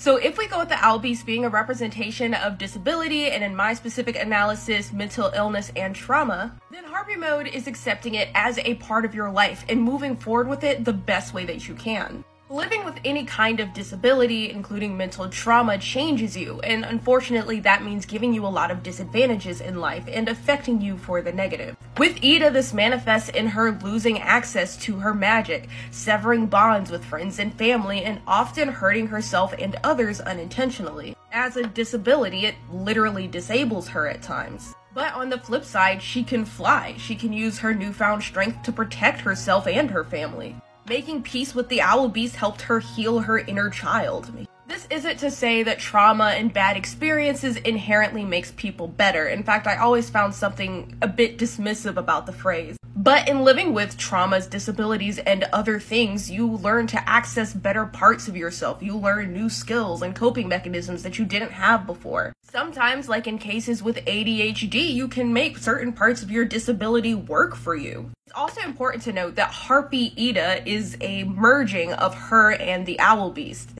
So, if we go with the beast being a representation of disability and in my specific analysis, mental illness and trauma, then Harpy Mode is accepting it as a part of your life and moving forward with it the best way that you can. Living with any kind of disability, including mental trauma, changes you, and unfortunately, that means giving you a lot of disadvantages in life and affecting you for the negative. With Eda, this manifests in her losing access to her magic, severing bonds with friends and family, and often hurting herself and others unintentionally. As a disability, it literally disables her at times. But on the flip side, she can fly. She can use her newfound strength to protect herself and her family. Making peace with the owl beast helped her heal her inner child. This isn't to say that trauma and bad experiences inherently makes people better. In fact, I always found something a bit dismissive about the phrase. But in living with traumas, disabilities, and other things, you learn to access better parts of yourself. You learn new skills and coping mechanisms that you didn't have before. Sometimes, like in cases with ADHD, you can make certain parts of your disability work for you. It's also important to note that Harpy Eda is a merging of her and the Owl Beast.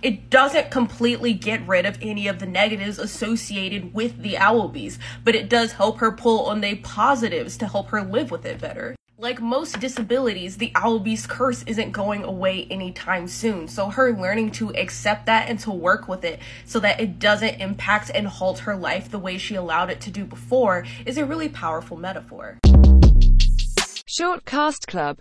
It doesn't completely get rid of any of the negatives associated with the Owl Beast, but it does help her pull on the positives to help her live with it better. Like most disabilities, the Owl Beast curse isn't going away anytime soon, so her learning to accept that and to work with it so that it doesn't impact and halt her life the way she allowed it to do before is a really powerful metaphor. Short Cast Club